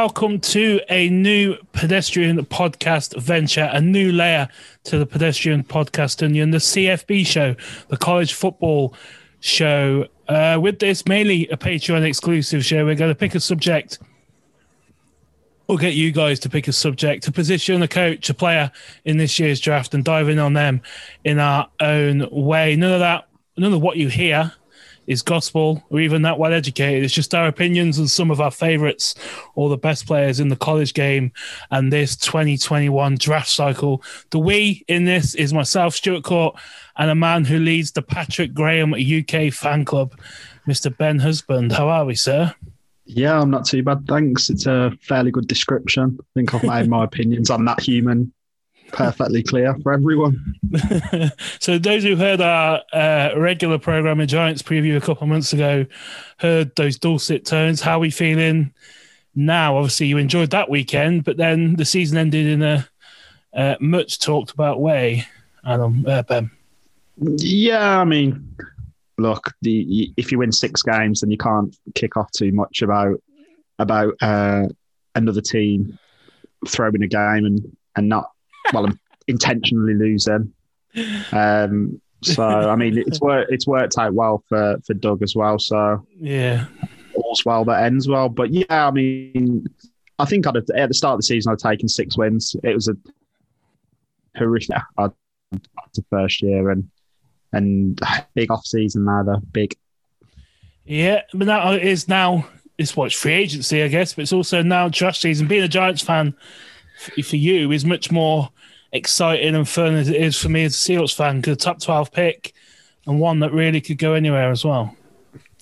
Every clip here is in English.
Welcome to a new pedestrian podcast venture, a new layer to the pedestrian podcast onion, the CFB show, the college football show. Uh, with this, mainly a Patreon exclusive show, we're going to pick a subject. We'll get you guys to pick a subject, a position, a coach, a player in this year's draft, and dive in on them in our own way. None of that, none of what you hear is gospel or even that well educated. It's just our opinions and some of our favorites or the best players in the college game and this 2021 draft cycle. The we in this is myself, Stuart Court, and a man who leads the Patrick Graham UK fan club, Mr. Ben Husband. How are we, sir? Yeah, I'm not too bad. Thanks. It's a fairly good description. I think I've made my opinions I'm that human perfectly clear for everyone. so those who heard our uh, regular program in Giants preview a couple of months ago heard those dulcet tones. How are we feeling now? Obviously, you enjoyed that weekend, but then the season ended in a uh, much talked about way. Adam, uh, Ben. Yeah, I mean, look, the if you win six games, then you can't kick off too much about about uh, another team throwing a game and and not well, I'm intentionally losing. Um, so I mean, it's worked. It's worked out well for for Doug as well. So yeah, all's well that ends well. But yeah, I mean, I think I'd have, at the start of the season I'd taken six wins. It was a horrific uh, the first year and and big off season now. The big. Yeah, but that is now it's what's free agency, I guess, but it's also now draft season. Being a Giants fan for you is much more exciting and fun as it is for me as a Seahawks fan because a top 12 pick and one that really could go anywhere as well.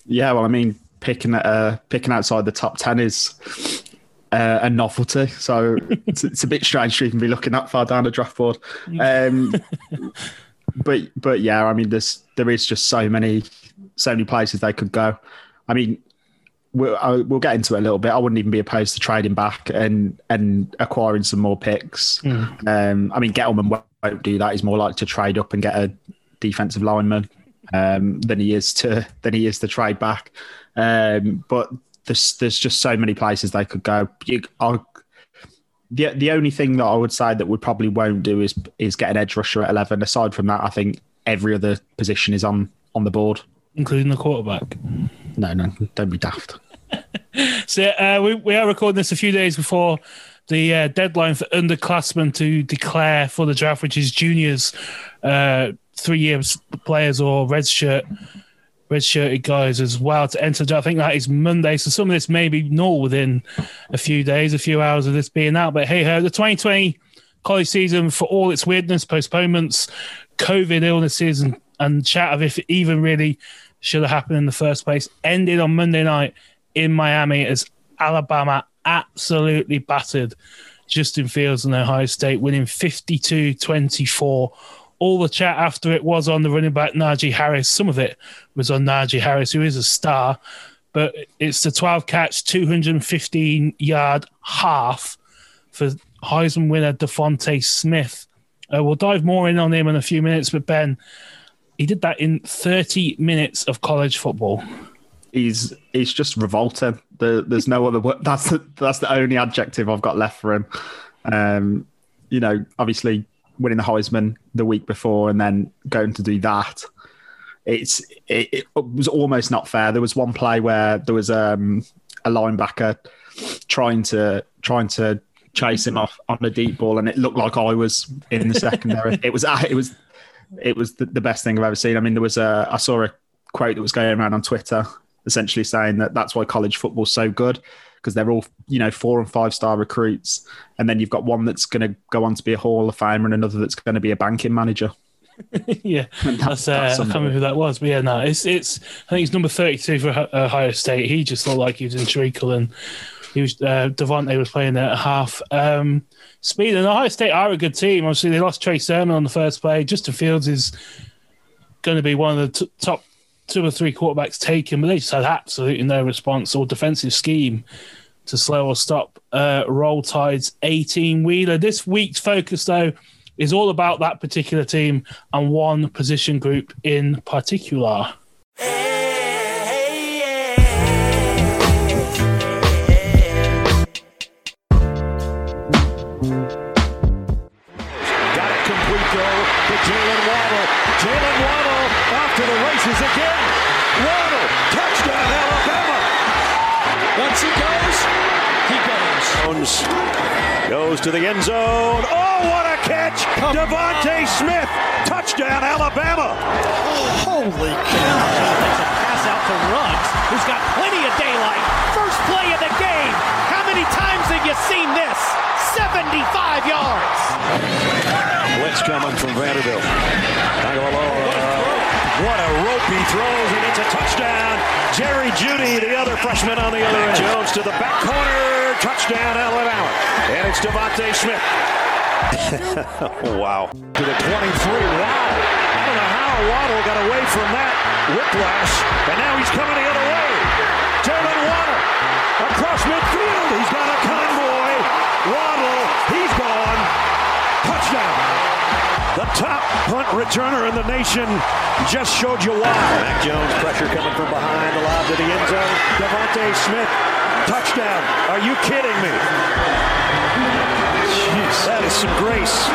Yeah, well, I mean, picking uh, picking outside the top 10 is uh, a novelty. So it's, it's, a bit strange to even be looking that far down the draft board. Um, but but yeah, I mean, there's there is just so many so many places they could go. I mean, we'll, I, we'll get into it a little bit. I wouldn't even be opposed to trading back and and acquiring some more picks. Mm. Um, I mean, Gettleman won't do that. He's more like to trade up and get a defensive lineman um, than he is to than he is to trade back. Um, but there's there's just so many places they could go. You, the the only thing that I would say that we probably won't do is is get an edge rusher at eleven. Aside from that, I think every other position is on on the board, including the quarterback. No, no, don't be daft. so uh, we, we are recording this a few days before the uh, deadline for underclassmen to declare for the draft, which is juniors, uh, three years players or red shirt, red shirted guys as well to enter. I think that is Monday. So some of this may be null within a few days, a few hours of this being out. But hey, ho, the 2020 college season, for all its weirdness, postponements, COVID illnesses, and, and chat of if even really should have happened in the first place, ended on Monday night in Miami as Alabama absolutely battered Justin Fields and Ohio State, winning 52 24. All the chat after it was on the running back Najee Harris. Some of it was on Najee Harris, who is a star, but it's the 12 catch, 215 yard half for Heisman winner DeVonta Smith. Uh, we'll dive more in on him in a few minutes, but Ben, he did that in 30 minutes of college football he's he's just revolting. The, there's no other word. That's the, that's the only adjective I've got left for him. Um, you know, obviously winning the Heisman the week before and then going to do that. It's it, it was almost not fair. There was one play where there was um, a linebacker trying to trying to chase him off on a deep ball, and it looked like I was in the secondary. it was it was it was the, the best thing I've ever seen. I mean, there was a I saw a quote that was going around on Twitter essentially saying that that's why college football's so good because they're all you know four and five star recruits, and then you've got one that's going to go on to be a Hall of Famer and another that's going to be a banking manager. yeah, that's, that's, uh, I can't remember who that was, but yeah, no, it's it's. I think it's number thirty-two for Ohio State. He just looked like he was in treacle, and he was uh, DeVonta was playing at half. Um, speed and Ohio State are a good team. Obviously, they lost Trey Sermon on the first play. Justin Fields is going to be one of the t- top two or three quarterbacks taken, but they just had absolutely no response or defensive scheme to slow or stop uh, Roll Tide's 18 wheeler. This week's focus, though, is all about that particular team and one position group in particular. Goes to the end zone. Oh, what a catch! DeVonta Smith, touchdown Alabama. Holy cow. Pass out to Ruggs, who's got plenty of daylight. First play of the game. How many times have you seen this? 75 yards. Blitz coming from Vanderbilt. Tagovailoa. What a rope he throws, and it's a touchdown. Jerry Jeudy, the other freshman on the other end. Jones to the back corner. Touchdown, Alabama. And it's DeVonta Smith. wow. To the 23. Wow. I don't know how Waddle got away from that whiplash, and now he's coming the other way. Jaylen Waddle across midfield. He's got a convoy. Waddle, he's gone. Touchdown. The top punt returner in the nation just showed you why. Mac Jones pressure coming from behind, the lob to the end zone. DeVonta Smith, touchdown. Are you kidding me? Jeez, that is some grace.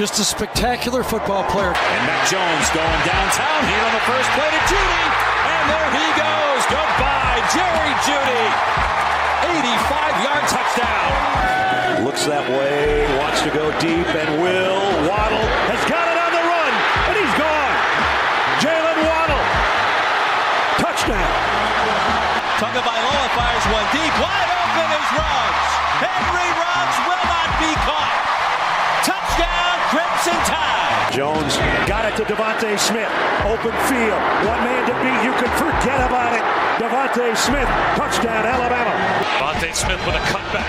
Just a spectacular football player. And Mac Jones going downtown here on the first play to Jeudy. And there he goes. Goodbye, Jerry Jeudy. 85-yard touchdown. Looks that way, wants to go deep, and one deep. Wide open is Ruggs. Henry Ruggs will not be caught. Touchdown, Crimson Tide. Jones got it to DeVonta Smith. Open field. One man to beat. You can forget about it. DeVonta Smith. Touchdown, Alabama. DeVonta Smith with a cutback.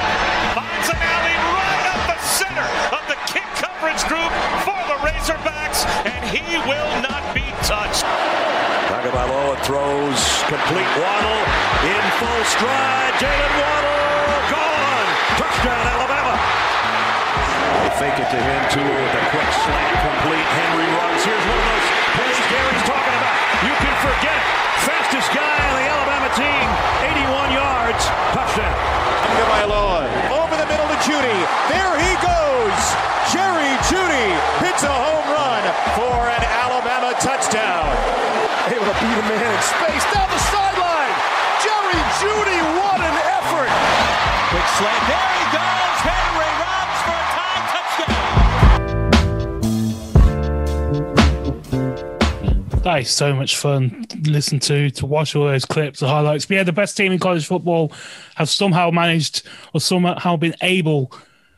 Finds an alley right up the center of the kick coverage group for the Razorbacks, and he will not be touched. Tagovailoa throws complete Waddle in full stride. Jaylen Waddle gone. Touchdown, Alabama. They fake it to him too with a quick slant complete. Henry Ruggs. Here's one of those plays Gary's talking about. You can forget it. Fastest guy on the Alabama team. 81 yards. Touchdown. Tagovailoa over the middle to Jeudy. There he goes. Jerry Jeudy hits a home run for an Alabama touchdown. Able to beat a man in space down the sideline. Jerry Jeudy, what an effort. Quick slant. There So much fun to listen to, to watch all those clips, the highlights. But yeah, the best team in college football have somehow managed or somehow been able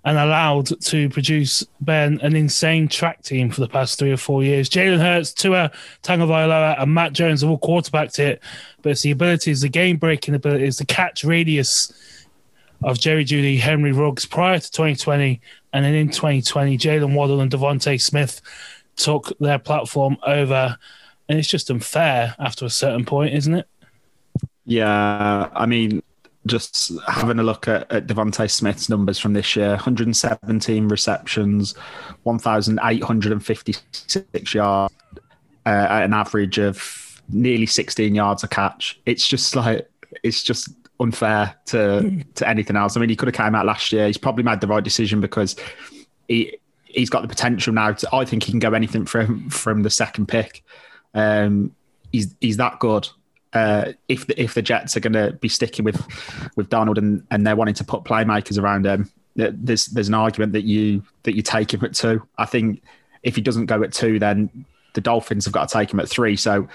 and allowed to produce Ben an insane track team for the past three or four years. Jalen Hurts, Tua Tagovailoa, and Mac Jones have all quarterbacked it, but it's the abilities, the game breaking abilities, the catch radius of Jerry Jeudy, Henry Ruggs prior to 2020, and then in 2020, Jaylen Waddle and DeVonta Smith took their platform over, and it's just unfair after a certain point, isn't it? Yeah, I mean, just having a look at, at DeVonta Smith's numbers from this year 117 receptions, 1,856 yards, uh, at an average of nearly 16 yards a catch. It's just like, it's just unfair to to anything else. I mean, he could have came out last year. He's probably made the right decision because he he's got the potential now. To, I think he can go anything from from the second pick. Um, he's he's that good. Uh, if the, if the Jets are going to be sticking with with Darnold and, and they're wanting to put playmakers around him, there's there's an argument that you that you take him at two. I think if he doesn't go at two, then the Dolphins have got to take him at three. So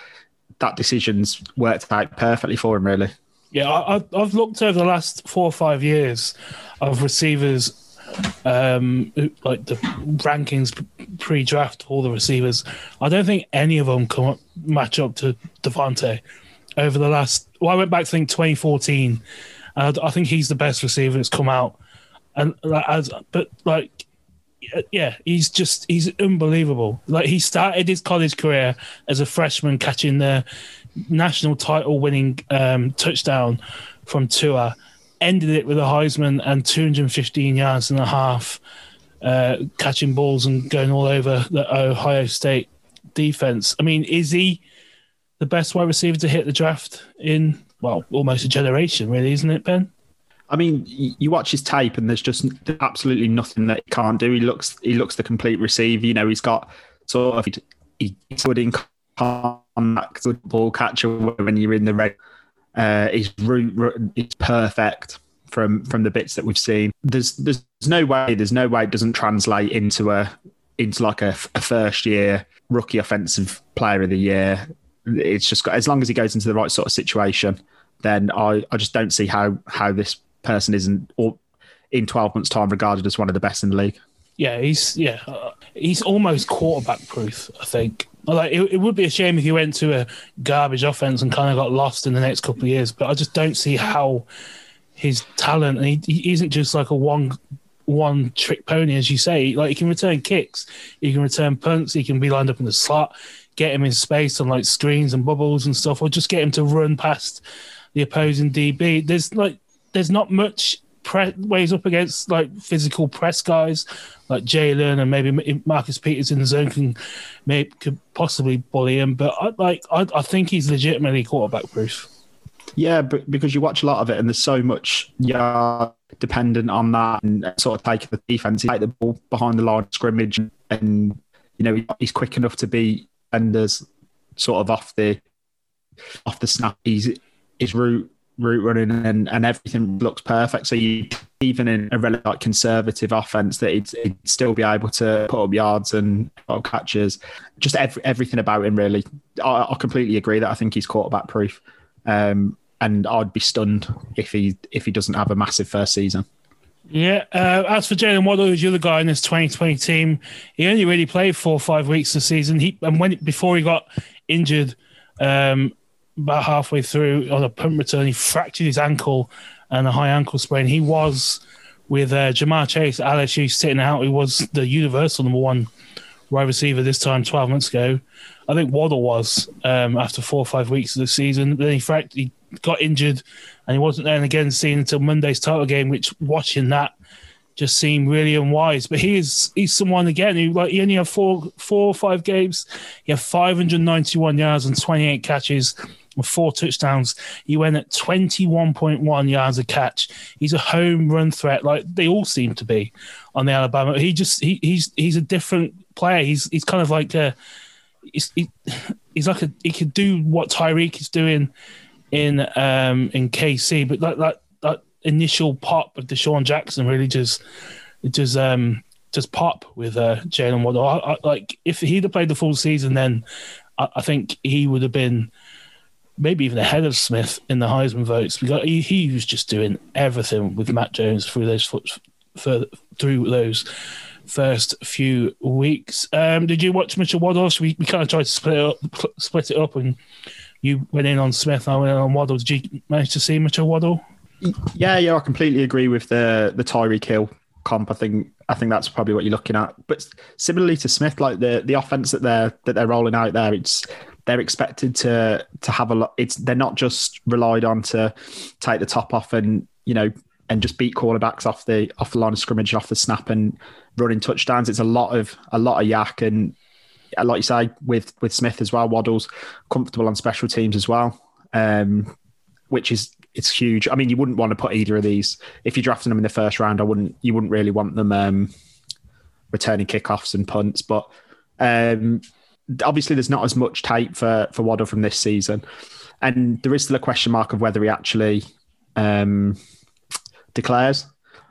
that decision's worked out perfectly for him, really. Yeah, I, I've looked over the last four or five years of receivers, um, like the rankings pre-draft, all the receivers. I don't think any of them come up, match up to DeVonta over the last. Well, I went back to think 2014. And I, think he's the best receiver that's come out, and as but like. Yeah, he's just he's unbelievable. Like he started his college career as a freshman catching the national title winning um, touchdown from Tua, ended it with a Heisman and 215 yards and a half, uh, catching balls and going all over the Ohio State defense. I mean, is he the best wide receiver to hit the draft in, well, almost a generation, really, isn't it, Ben? I mean, you watch his tape, and there's just absolutely nothing that he can't do. He looks, he looks the complete receiver. You know, he's got sort of he's good in contact, good ball catcher when you're in the red. Uh, route is perfect from from the bits that we've seen. There's there's no way there's no way it doesn't translate into a into like a, a first year rookie offensive player of the year. It's just got as long as he goes into the right sort of situation, then I, I just don't see how how this person isn't or in 12 months time regarded as one of the best in the league. Yeah, he's yeah, uh, he's almost quarterback proof. I think. Like it, it, would be a shame if he went to a garbage offense and kind of got lost in the next couple of years. But I just don't see how his talent. And he, he isn't just like a one one trick pony, as you say. Like he can return kicks, he can return punts, he can be lined up in the slot, get him in space on like screens and bubbles and stuff, or just get him to run past the opposing DB. There's like there's not much pre- ways up against like physical press guys like Jalen and maybe Marcus Peters in the zone can maybe could possibly bully him. But I, like I, I think he's legitimately quarterback proof. Yeah, but because you watch a lot of it, and there's so much yard dependent on that, and uh, sort of taking the defense, take the ball behind the line of scrimmage, and you know he's quick enough to be enders sort of off the off the snap. He's his route route running and, and everything looks perfect. So you even in a relatively like, conservative offense that he'd, he'd, still be able to put up yards and catches. Just every, everything about him really. I, I, completely agree that I think he's quarterback proof. Um, and I'd be stunned if he if he doesn't have a massive first season. Yeah. Uh, as for Jaylen Waddle, who's the other guy in this 2020 team, he only really played four or five weeks this season. He and when before he got injured, um, about halfway through on a punt return, he fractured his ankle and a high ankle sprain. He was with uh, Ja'Marr Chase at LSU sitting out. He was the universal number one wide receiver this time 12 months ago. I think Waddle was um, after four or five weeks of the season. Then he, fract- he got injured and he wasn't then again seen until Monday's title game, which watching that just seemed really unwise. But he is he's someone again who like he only had four four or five games. He had 591 yards and 28 catches with four touchdowns. He went at 21.1 yards a catch. He's a home run threat, like they all seem to be on the Alabama. He just he, he's he's a different player. He's he's kind of like a he's, he, he's like a he could do what Tyreek is doing in um in KC, but that that that initial pop of DeSean Jackson really just just um just pop with uh Jaylen Waddle. I, I, like if he'd have played the full season, then I, I think he would have been maybe even ahead of Smith in the Heisman votes because he, he was just doing everything with Mac Jones through those through those first few weeks. Um, did you watch Mitchell Waddle? We, we kind of tried to split it up, split it up, and you went in on Smith, I went in on Waddle. Did you manage to see Mitchell Waddle? Yeah, yeah, I completely agree with the the Tyreek Hill comp. I think I think that's probably what you're looking at. But similarly to Smith, like the the offense that they're that they're rolling out there, it's they're expected to to have a lot. It's they're not just relied on to take the top off and you know and just beat quarterbacks off the off the line of scrimmage, off the snap, and running touchdowns. It's a lot of a lot of YAC, and like you say with with Smith as well. Waddle's comfortable on special teams as well, um, which is it's huge. I mean, you wouldn't want to put either of these if you're drafting them in the first round. I wouldn't. You wouldn't really want them um, returning kickoffs and punts, but um, obviously there's not as much tape for for Waddle from this season, and there is still a question mark of whether he actually um, declares.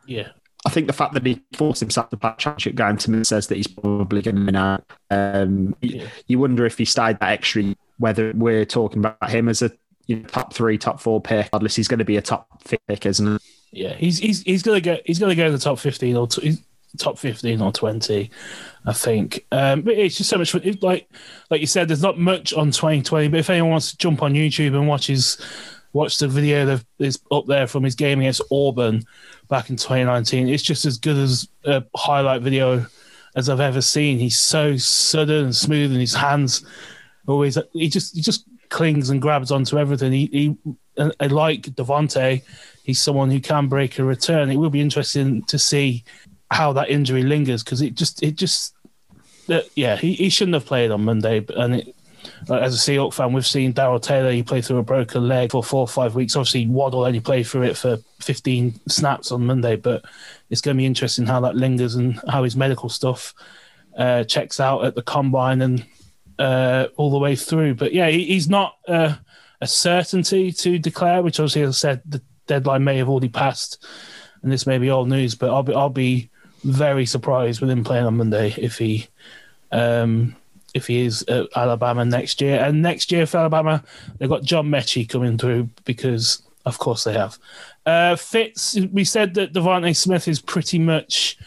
Yeah. I think the fact that he forced himself to play championship game to me says that he's probably going to win out. Um, yeah. You wonder if he stayed that extra, whether we're talking about him as a you know, top three, top four pick. Regardless, he's going to be a top pick, isn't it? Yeah, he's he's he's going to go he's going to go to the top fifteen or two, top 15 or 20 i think. Um, but it's just so much fun. It, like like you said there's not much on 2020 but if anyone wants to jump on youtube and watch his watch the video that is up there from his game against auburn back in 2019 it's just as good as a highlight video as i've ever seen. He's so sudden and smooth and his hands always he just he just clings and grabs onto everything. He, he I like Davante, he's someone who can break a return. It will be interesting to see how that injury lingers because it just it just uh, yeah he, he shouldn't have played on Monday and it uh, as a Seahawk fan, we've seen Darrell Taylor. He played through a broken leg for four or five weeks. Obviously, Waddle only played through it for 15 snaps on Monday, but it's going to be interesting how that lingers and how his medical stuff uh, checks out at the combine and uh, all the way through. But yeah, he, he's not uh, a certainty to declare, which obviously, as I said, the deadline may have already passed, and this may be old news. But I'll be I'll be very surprised with him playing on Monday if he. Um, if he is at Alabama next year. And next year for Alabama, they've got John Metchie coming through because, of course, they have. Uh, Fitz, we said that DeVonta Smith is pretty much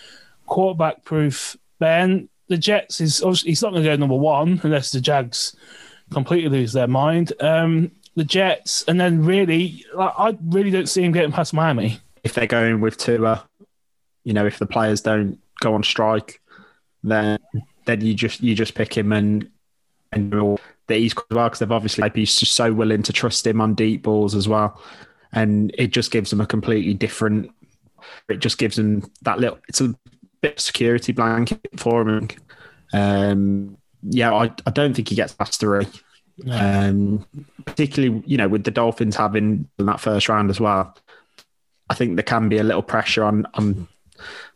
quarterback proof. Ben, the Jets is obviously he's not going to go number one unless the Jags completely lose their mind. Um, the Jets, and then really, I really don't see him getting past Miami. If they're going with Tua, you know, if the players don't go on strike, then then you just you just pick him and and the East as well because they've obviously he's just so willing to trust him on deep balls as well, and it just gives them a completely different. It just gives them that little. It's a bit of security blanket for him. Um, yeah, I, I don't think he gets past three. No. Um, particularly, you know, with the Dolphins having that first round as well, I think there can be a little pressure on on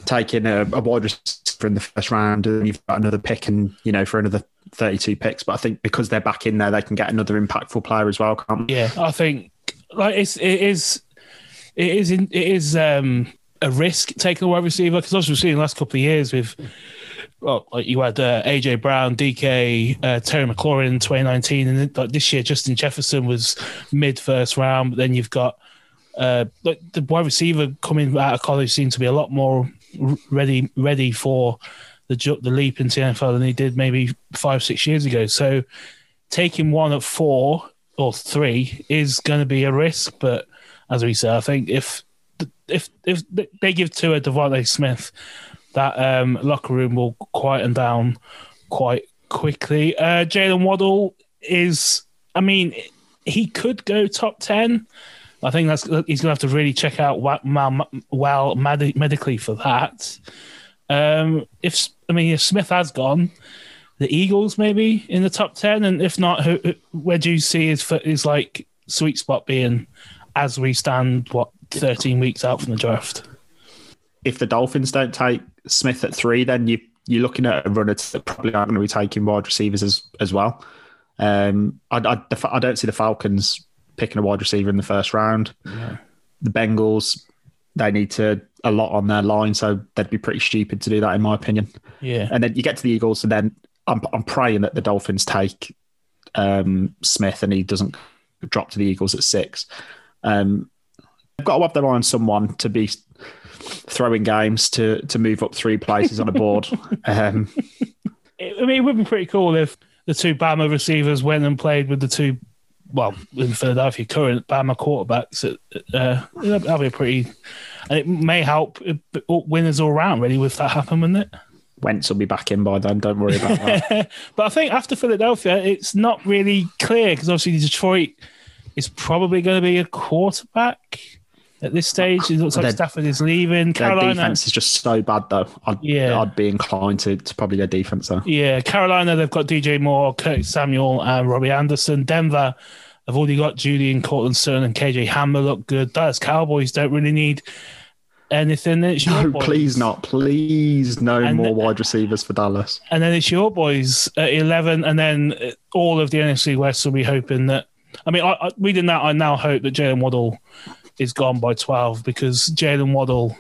taking a, a wide receiver in the first round, and you've got another pick, and you know, for another thirty-two picks. But I think because they're back in there, they can get another impactful player as well. Can't they? Yeah, I think like it's it is it is in, it is um, a risk taking a wide receiver because obviously we've seen the last couple of years with well, like you had uh, AJ Brown, DK, uh, Terry McLaurin in 2019, and then, like this year Justin Jefferson was mid first round. But then you've got uh, like the wide receiver coming out of college seems to be a lot more ready ready for the the leap into NFL than he did maybe five six years ago. So taking one at four or three is going to be a risk. But as we said, I think if if if they give to a DeVonta Smith that um, locker room will quieten down quite quickly. Uh, Jalen Waddle is, I mean, he could go top 10. I think that's he's to have to really check out well, well med- medically for that. Um, if I mean, if Smith has gone, the Eagles maybe in the top ten, and if not, who, where do you see his his like sweet spot being as we stand what thirteen weeks out from the draft? If the Dolphins don't take Smith at three, then you you're looking at a runner that probably aren't going to be taking wide receivers as as well. Um, I, I, I don't see the Falcons picking a wide receiver in the first round. Yeah. The Bengals, they need to a lot on their line, so they'd be pretty stupid to do that, in my opinion. Yeah. And then you get to the Eagles, and then I'm I'm praying that the Dolphins take um, Smith and he doesn't drop to the Eagles at six. Um, they've got to have their eye on someone to be throwing games to to move up three places on a board. Um, I mean, it would be pretty cool if the two Bama receivers went and played with the two, well, in Philadelphia, current Bama quarterbacks. Uh, that'll be pretty, and it may help winners all around, really, with that happen, wouldn't it? Wentz will be back in by then. Don't worry about that. but I think after Philadelphia, it's not really clear because obviously Detroit is probably going to be a quarterback at this stage. It looks like Stafford is leaving. Carolina their defense is just so bad, though. I'd, yeah. I'd be inclined to, to probably their defense, though. Yeah, Carolina, they've got DJ Moore, Curtis Samuel, and Robbie Anderson. Denver, they've already got Julian Courtland Sutton and KJ Hamler look good. Dallas Cowboys don't really need anything. It's no, please not. Please no and more wide receivers for Dallas. And then it's your boys at 11, and then all of the NFC West will be hoping that. I mean, I, I, reading that, I now hope that Jaylen Waddle is gone by 12 because Jaylen Waddle,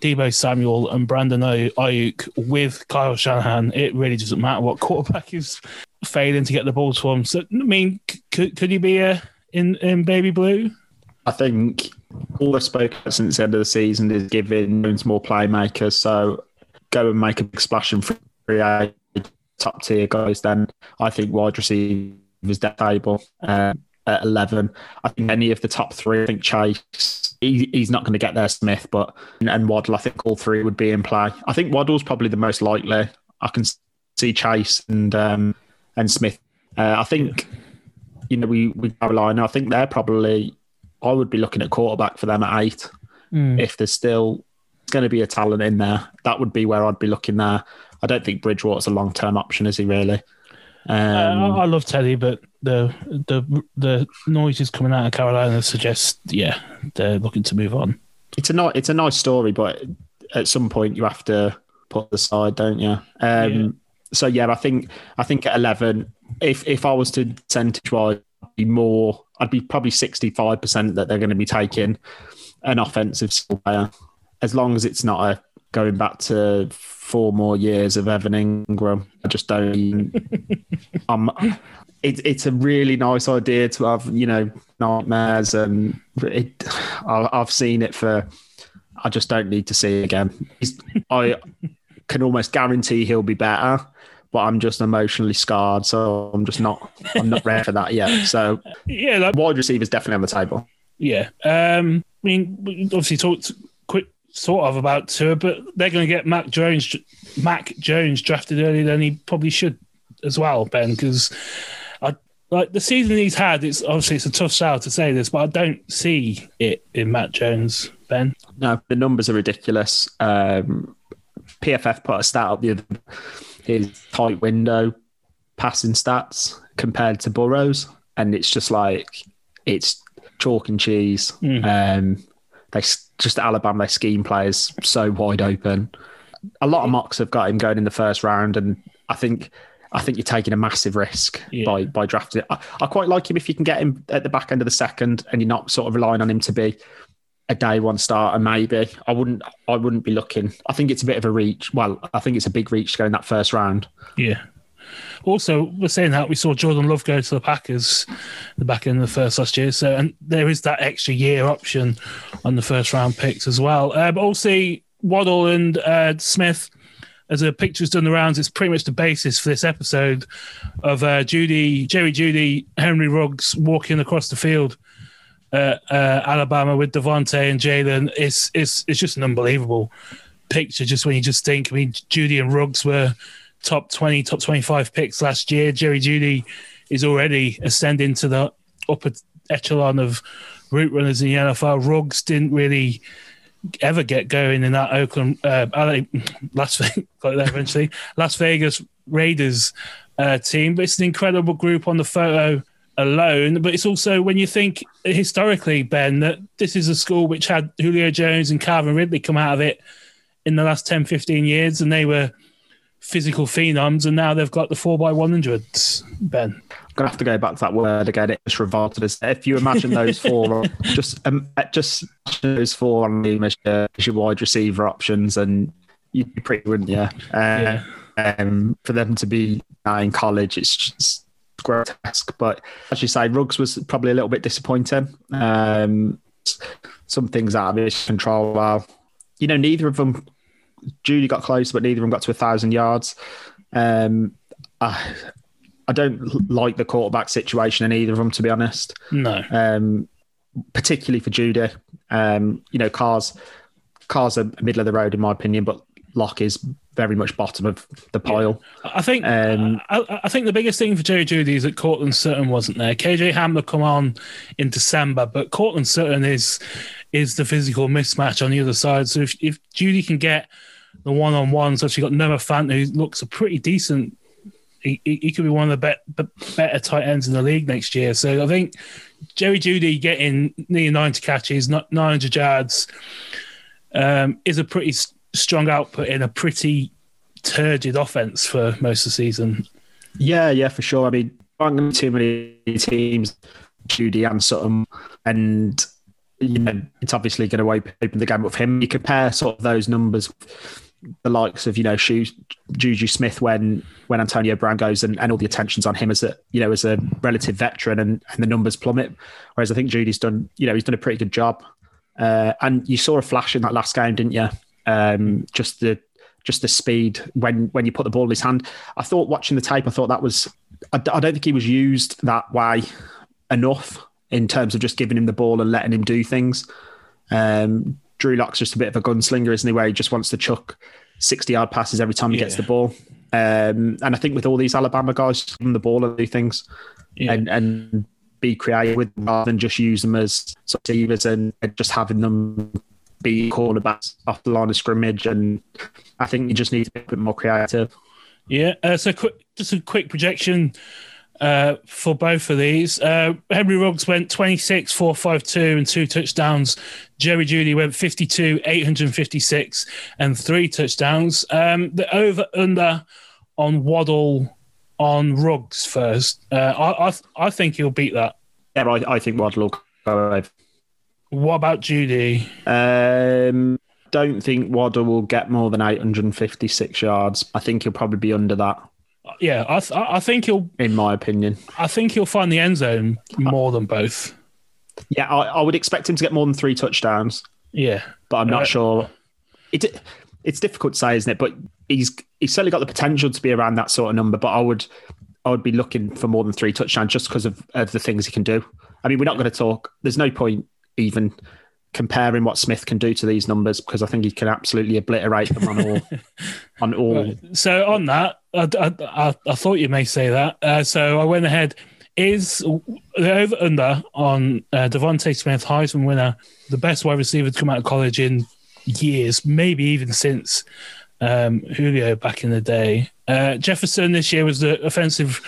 Deebo Samuel, and Brandon Aiyuk with Kyle Shanahan, it really doesn't matter what quarterback is failing to get the ball to him. So, I mean, could, could he be a, uh, in, in baby blue? I think all I've spoken since the end of the season is giving Jones more playmakers. So go and make a big splash and free top tier guys. Then I think wide receivers dead table. Um, at 11. I think any of the top three, I think Chase, he, he's not going to get there, Smith, but and Waddle, I think all three would be in play. I think Waddle's probably the most likely. I can see Chase and um, and Smith. Uh, I think, you know, we, we Carolina, I think they're probably, I would be looking at quarterback for them at eight. Mm. If there's still going to be a talent in there, that would be where I'd be looking there. I don't think Bridgewater's a long term option, is he really? Uh, Um, I, I love Teddy, but the the the noises coming out of Carolina suggest, yeah, they're looking to move on. it's a nice it's a nice story, but at some point you have to put the side, don't you? Um, Yeah. So yeah, I think I think at eleven, if if I was to percentage wise, I'd be more. I'd be probably sixty five percent that they're going to be taking an offensive player, as long as it's not a going back to four more years of Evan Engram. I just don't. um, it, it's a really nice idea to have, you know, nightmares, and it, I, I've seen it for. I just don't need to see it again. He's, I can almost guarantee he'll be better, but I'm just emotionally scarred, so I'm just not. I'm not ready for that yet. So Yeah, like, wide receivers definitely on the table. yeah. Um, I mean, obviously talked sort of about Tua, but they're going to get Mac Jones, Mac Jones drafted earlier than he probably should as well, Ben, because I like the season he's had. It's obviously it's a tough sell to say this, but I don't see it in Mac Jones, Ben. No, the numbers are ridiculous. Um, PFF put a stat up the other his tight window passing stats compared to Burrows, and it's just like it's chalk and cheese. Um, they just Alabama, their scheme players so wide open. A lot of mocks have got him going in the first round, and I think I think you're taking a massive risk Yeah. by by drafting. I, I quite like him if you can get him at the back end of the second, and you're not sort of relying on him to be a day one starter. Maybe I wouldn't. I wouldn't be looking. I think it's a bit of a reach. Well, I think it's a big reach to go in that first round. Yeah. Also, we're saying that we saw Jordan Love go to the Packers the back end of the first last year, so and there is that extra year option on the first round picks as well. Uh, but also Waddle and uh, Smith, as a picture's done the rounds, it's pretty much the basis for this episode of uh, Jeudy, Jerry Jeudy, Henry Ruggs walking across the field. Uh, uh, Alabama with DeVonta and Jaylen, it's it's it's just an unbelievable picture. Just when you just think, I mean, Jeudy and Ruggs were top 20, top 25 picks last year. Jerry Jeudy is already ascending to the upper echelon of route runners in the NFL. Ruggs didn't really ever get going in that Oakland, uh, LA, Las Vegas, got there eventually, Las Vegas Raiders uh, team. But it's an incredible group on the photo alone. But it's also when you think historically, Ben, that this is a school which had Julio Jones and Calvin Ridley come out of it in the last 10, 15 years, and they were physical phenoms, and now they've got the 4x100s, Ben. I'm gonna have to go back to that word again. It just revolted us. If you imagine those four, just um, just those four on the as your, as your wide receiver options, and you'd be pretty, wouldn't you? Uh, um, for them to be in college, it's just grotesque. But as you say, Ruggs was probably a little bit disappointing. Um, some things out of his control. Well, you know, neither of them. Jeudy got close, but neither of them got to a thousand yards. Um, I, I don't like the quarterback situation in either of them, to be honest. No. Um, particularly for Jeudy. Um, you know, Cars, Cars are middle of the road in my opinion, but Lock is very much bottom of the pile. I think Um, I, I think the biggest thing for Jerry Jeudy is that Courtland Sutton wasn't there. KJ Hamler come on in December, but Courtland Sutton is is the physical mismatch on the other side. So if, if Jeudy can get the one-on-one, ones, actually got Noah Fant who looks a pretty decent. He, he he could be one of the be, be, better tight ends in the league next year. So I think Jerry Jeudy getting near 90 catches, not 900 yards, um, is a pretty strong output in a pretty turgid offense for most of the season. Yeah, yeah, for sure. I mean, aren't going to too many teams, Jeudy and Sutton, and you know, it's obviously going to open the game up for him. You compare sort of those numbers, the likes of you know, Juju Smith when when Antonio Brown goes and, and all the attention's on him as a you know as a relative veteran, and, and the numbers plummet. Whereas I think Jeudy's done you know he's done a pretty good job, uh, and you saw a flash in that last game, didn't you? Um, just the just the speed when when you put the ball in his hand. I thought watching the tape, I thought that was. I, I don't think he was used that way enough in terms of just giving him the ball and letting him do things. Um, Drew Lock's just a bit of a gunslinger, isn't he? Where he just wants to chuck sixty yard passes every time he gets the ball. Um, and I think with all these Alabama guys, give them the ball and do things Yeah. and and be creative with them rather than just use them as receivers and just having them be cornerbacks off the line of scrimmage. And I think you just need to be a bit more creative. Yeah. Uh, so quick, just a quick projection uh, for both of these. Uh, Henry Ruggs went 26, 4, 5, 2, and two touchdowns. Jerry Jeudy went 52, 856, and three touchdowns. Um, the over under on Waddle on Ruggs first. Uh, I, I I think he'll beat that. Yeah, I, I think Waddle will go over. What about Jeudy? Um, don't think Waddle will get more than 856 yards. I think he'll probably be under that, Yeah, I th- I think he'll in my opinion. I think he'll find the end zone more than both. Yeah, I, I would expect him to get more than three touchdowns, Yeah. but I'm not Uh, sure. It it's difficult to say, isn't it? But he's he's certainly got the potential to be around that sort of number. But I would I would be looking for more than three touchdowns just because of, of the things he can do. I mean, we're not going to talk. There's no point even comparing what Smith can do to these numbers because I think he can absolutely obliterate them on all on all. So on that, I, I, I, I thought you may say that. Uh, so I went ahead. Is the over under on uh, DeVonta Smith, Heisman winner, the best wide receiver to come out of college in years, maybe even since um, Julio back in the day. Uh, Jefferson this year was the offensive.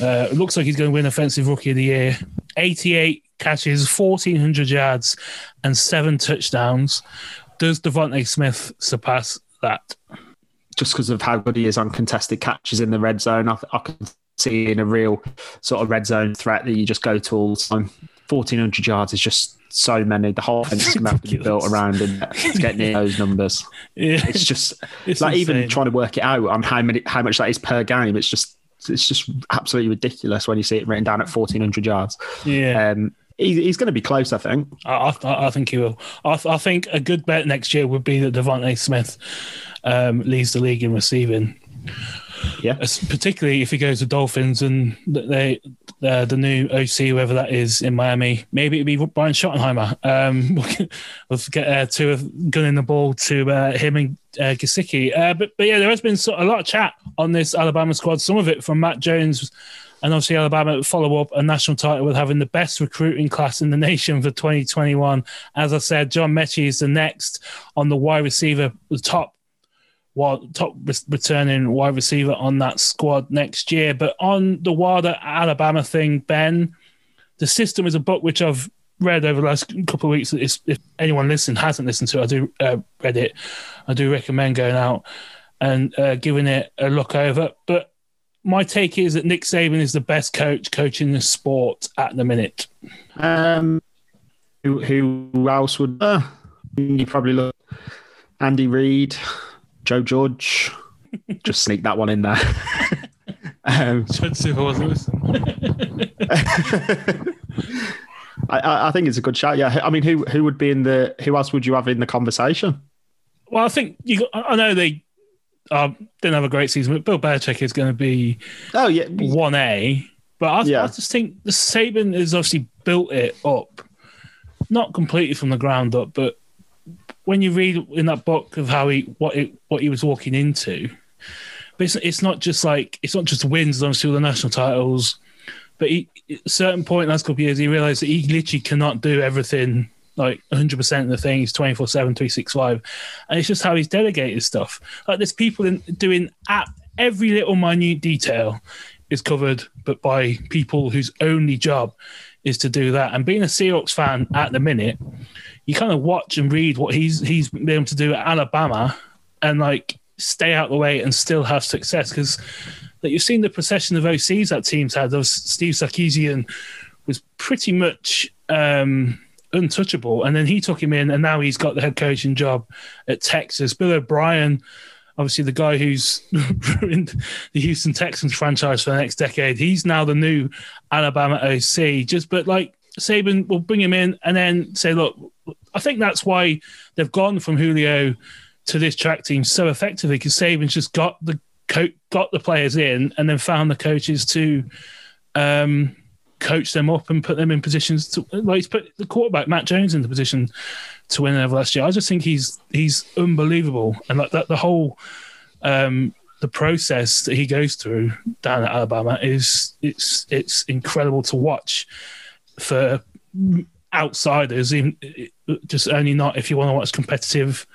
Uh, looks like he's going to win offensive rookie of the year. 88 catches, 1,400 yards, and seven touchdowns. Does Devontae Smith surpass that? just because of how good he is on contested catches in the red zone. I, I can see in a real sort of red zone threat that you just go to all the time. 1,400 yards is just so many. The whole offense is going to have to be built around and get near those numbers. Yeah, It's just It's like even trying to work it out on how many how much that is per game. It's just it's just absolutely ridiculous when you see it written down at 1,400 yards. yeah. Um, he, he's going to be close, I think. I, I, I think he will. I, I think a good bet next year would be that DeVonta Smith um, leads the league in receiving. Yeah. As- particularly if he goes to Dolphins and they uh, the new OC, whoever that is in Miami, maybe it'd be Brian Schottenheimer. Um, we'll get uh, to of gunning the ball to uh, him and uh, Gesicki. Uh, but but yeah, there has been so, a lot of chat on this Alabama squad. Some of it from Mac Jones. And obviously, Alabama follow up a national title with having the best recruiting class in the nation for 2021. As I said, John Metchie is the next on the wide receiver, the top well, top re- returning wide receiver on that squad next year. But on the Wilder Alabama thing, Ben, the system is a book which I've read over the last couple of weeks. It's, if anyone listening hasn't listened to it, I do uh, read it. I do recommend going out and uh, giving it a look over. But my take is that Nick Saban is the best coach coaching the sport at the minute. Um, who, who else would uh, you probably look? Andy Reid, Joe Judge. Just sneak that one in there. um, Let's see if I wasn't listening. I- I, I think it's a good shout. Yeah, I mean, who who would be in the? Who else would you have in the conversation? Well, I think you. I know they um, didn't have a great season, but Bill Belichick is going to be Oh yeah, one A. But I, Yeah. I just think the Saban has obviously built it up, not completely from the ground up, but when you read in that book of how he what it, what he was walking into, but it's, it's not just like it's not just wins, obviously all the national titles, but he, at a certain point in the last couple of years, he realized that he literally cannot do everything like 100% of the things 24 7 365 and it's just how he's delegated stuff. Like there's people in, doing at every little minute detail is covered but by people whose only job is to do that. And being a Seahawks fan at the minute you kind of watch and read what he's he's been able to do at Alabama and like stay out the way and still have success. Because like you've seen the procession of OCs that teams had. Those Steve Sarkisian was pretty much um, untouchable, and then he took him in, and now he's got the head coaching job at Texas. Bill O'Brien, obviously the guy who's ruined the Houston Texans franchise for the next decade, he's now the new Alabama OC. Just but like Saban will bring him in and then say, look, I think that's why they've gone from Julio to this track team so effectively because Saban's just got the co- got the players in and then found the coaches to um, coach them up and put them in positions to like he's put the quarterback Mac Jones in the position to win over last year. I just think he's he's unbelievable and like that the whole um, the process that he goes through down at Alabama is it's it's incredible to watch for outsiders, even just only not if you want to watch competitive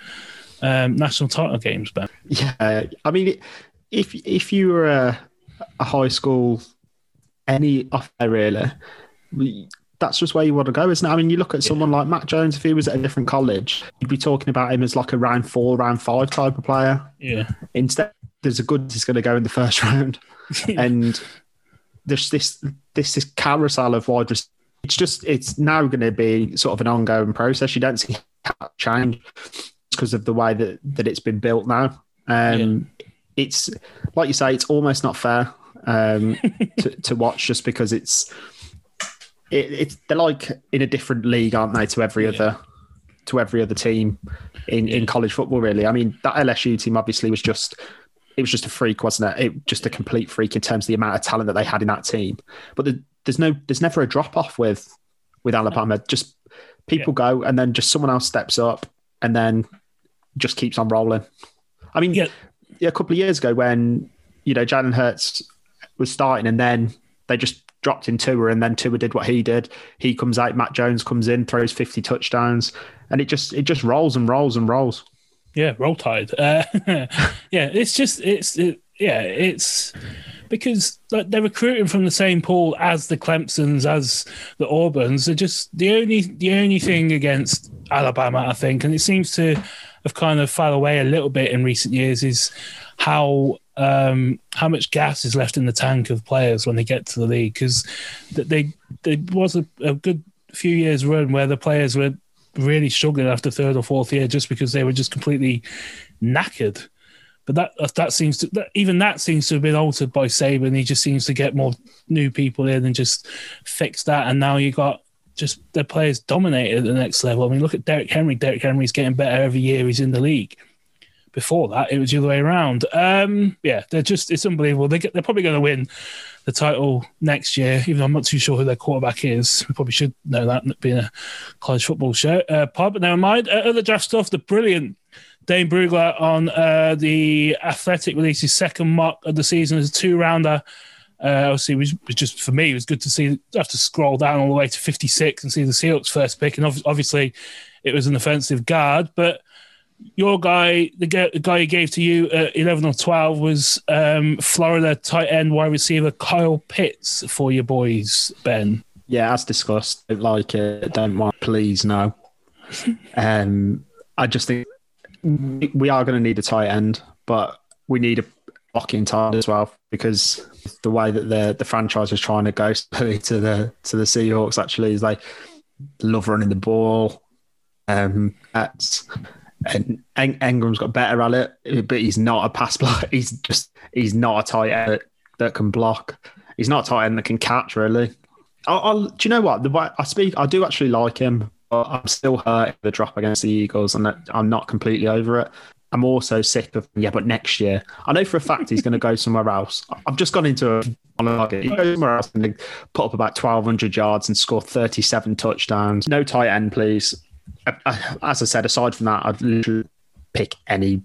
um, national title games. Ben, Yeah, I mean, if if you were a, a high school, any off there really, that's just where you want to go, isn't it? I mean, you look at someone like Mac Jones. If he was at a different college, you'd be talking about him as like a round four, round five type of player. Yeah. Instead, there's a good he's going to go in the first round, and there's this this this carousel of wide receivers. It's just it's now going to be sort of an ongoing process. You don't see that change because of the way that that it's been built now. Um, It's like you say, it's almost not fair um, to, to watch just because it's it, it's they're like in a different league, aren't they, to every other to every other team in, in college football, really. I mean, that LSU team obviously was just it was just a freak, wasn't it? It just a complete freak in terms of the amount of talent that they had in that team. But the, there's no there's never a drop off with with Alabama. Just people go and then just someone else steps up and then just keeps on rolling. I mean, Yeah. yeah, a couple of years ago when you know Jalen Hurts was starting, and then they just dropped in Tua, and then Tua did what he did. He comes out, Mac Jones comes in, throws fifty touchdowns, and it just it just rolls and rolls and rolls. Yeah, roll tide. Uh, yeah, it's just it's it, yeah, it's because like, they're recruiting from the same pool as the Clemson's, as the Auburns. They're just the only the only thing against Alabama, I think, and it seems to have kind of fell away a little bit in recent years. Is how um, how much gas is left in the tank of players when they get to the league because they there was a, a good few years run where the players were really struggling after third or fourth year just because they were just completely knackered. But that that seems to that, even that seems to have been altered by Saban. He just seems to get more new people in and just fix that. And now you got just the players dominated at the next level. I mean, look at Derrick Henry. Derrick Henry's getting better every year he's in the league. Before that, it was the other way around. Um, yeah, they're just it's unbelievable. They get, they're probably going to win the title next year, even though I'm not too sure who their quarterback is. We probably should know that being a college football show. Uh, pod, but never mind. Uh, other draft stuff, the brilliant Dane Brugler on uh, the Athletic released his second mock of the season as a two rounder. Uh, obviously, it was, it was just for me, it was good to see, have to scroll down all the way to 56 and see the Seahawks first pick. And ob- obviously, it was an offensive guard, but your guy, the guy, the guy you gave to you at 11 or 12 was um, Florida tight end wide receiver Kyle Pitts for your boys, Ben. Yeah, as discussed, don't like it, don't want, please no. um, I just think we are going to need a tight end, but we need a blocking tight as well because the way that the the franchise is trying to go to the to the Seahawks actually is they love running the ball. Um, that's and Eng- Engram's got better at it, but he's not a pass block. He's just he's not a tight end that, can block. He's not a tight end that can catch really. I'll, I'll, do you know what? The way I speak, I do actually like him, but I'm still hurt the drop against the Eagles, and that- I'm not completely over it. I'm also sick of yeah, but next year I know for a fact he's going to go somewhere else. I've just gone into a on a nugget. He goes somewhere else and put up about 1,200 yards and score 37 touchdowns. No tight end, please. I- I- As I said, aside from that, I'd literally pick any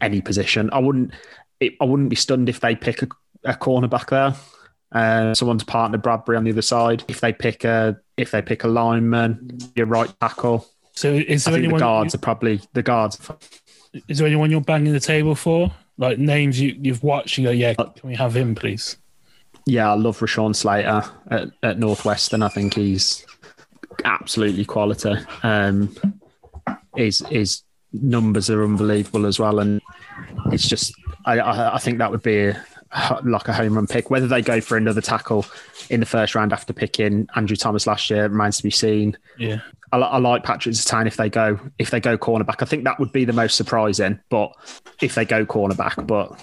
any position. I wouldn't. It, I wouldn't be stunned if they pick a, a cornerback there. Uh, someone's partner Bradberry on the other side. If they pick a if they pick a lineman, your right tackle. So is I there think the anyone? guards are probably the guards. Is there anyone you're banging the table for? Like names you, you've watched? You go, yeah. Can we have him, please? Yeah, I love Rashawn Slater at, at Northwestern. I think he's absolutely quality. Um, his his numbers are unbelievable as well, and it's just I I, I think that would be a, like a home run pick. Whether they go for another tackle in the first round after picking Andrew Thomas last year remains to be seen. Yeah. I, I like Patrick Surtain if they go if they go cornerback. I think that would be the most surprising. But if they go cornerback, but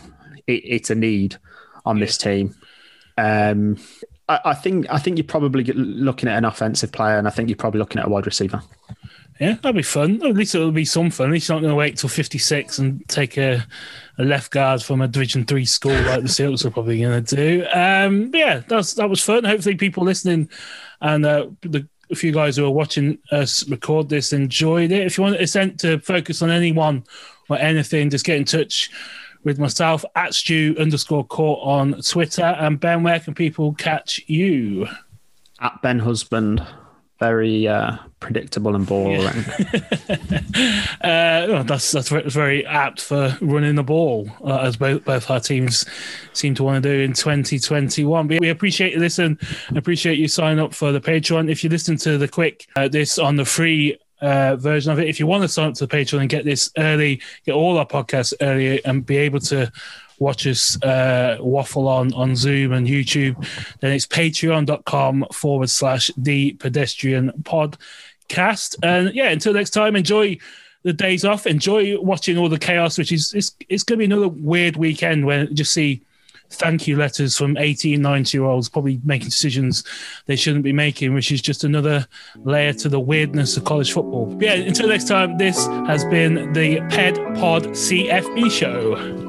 it, it's a need on this team. Um, I, I think I think you're probably looking at an offensive player, and I think you're probably looking at a wide receiver. Yeah, that'd be fun. At least it'll be some fun. At least you're not going to wait till 56 and take a, a left guard from a Division Three school like the Seahawks are probably going to do. Um, yeah, that's that was fun. Hopefully, people listening and uh, the a few guys who are watching us record this enjoyed it. If you want to send to focus on anyone or anything, just get in touch with myself at Stu underscore court on Twitter. And Ben, where can people catch you? At Ben Husband very uh, predictable and boring. uh, well, that's that's very apt for running the ball, uh, as both both our teams seem to want to do in 2021. But we appreciate you listen, appreciate you sign up for the Patreon. If you listen to the quick uh, this on the free uh, version of it. If you want to sign up to the Patreon and get this early, get all our podcasts early, and be able to watch us uh, waffle on on Zoom and YouTube, then it's patreon.com forward slash the pedestrian podcast. And yeah, until next time, enjoy the days off, enjoy watching all the chaos, which is it's, it's going to be another weird weekend when just see thank you letters from 18, 19 year olds probably making decisions they shouldn't be making, which is just another layer to the weirdness of college football. But yeah, until next time, this has been the Ped Pod CFB show.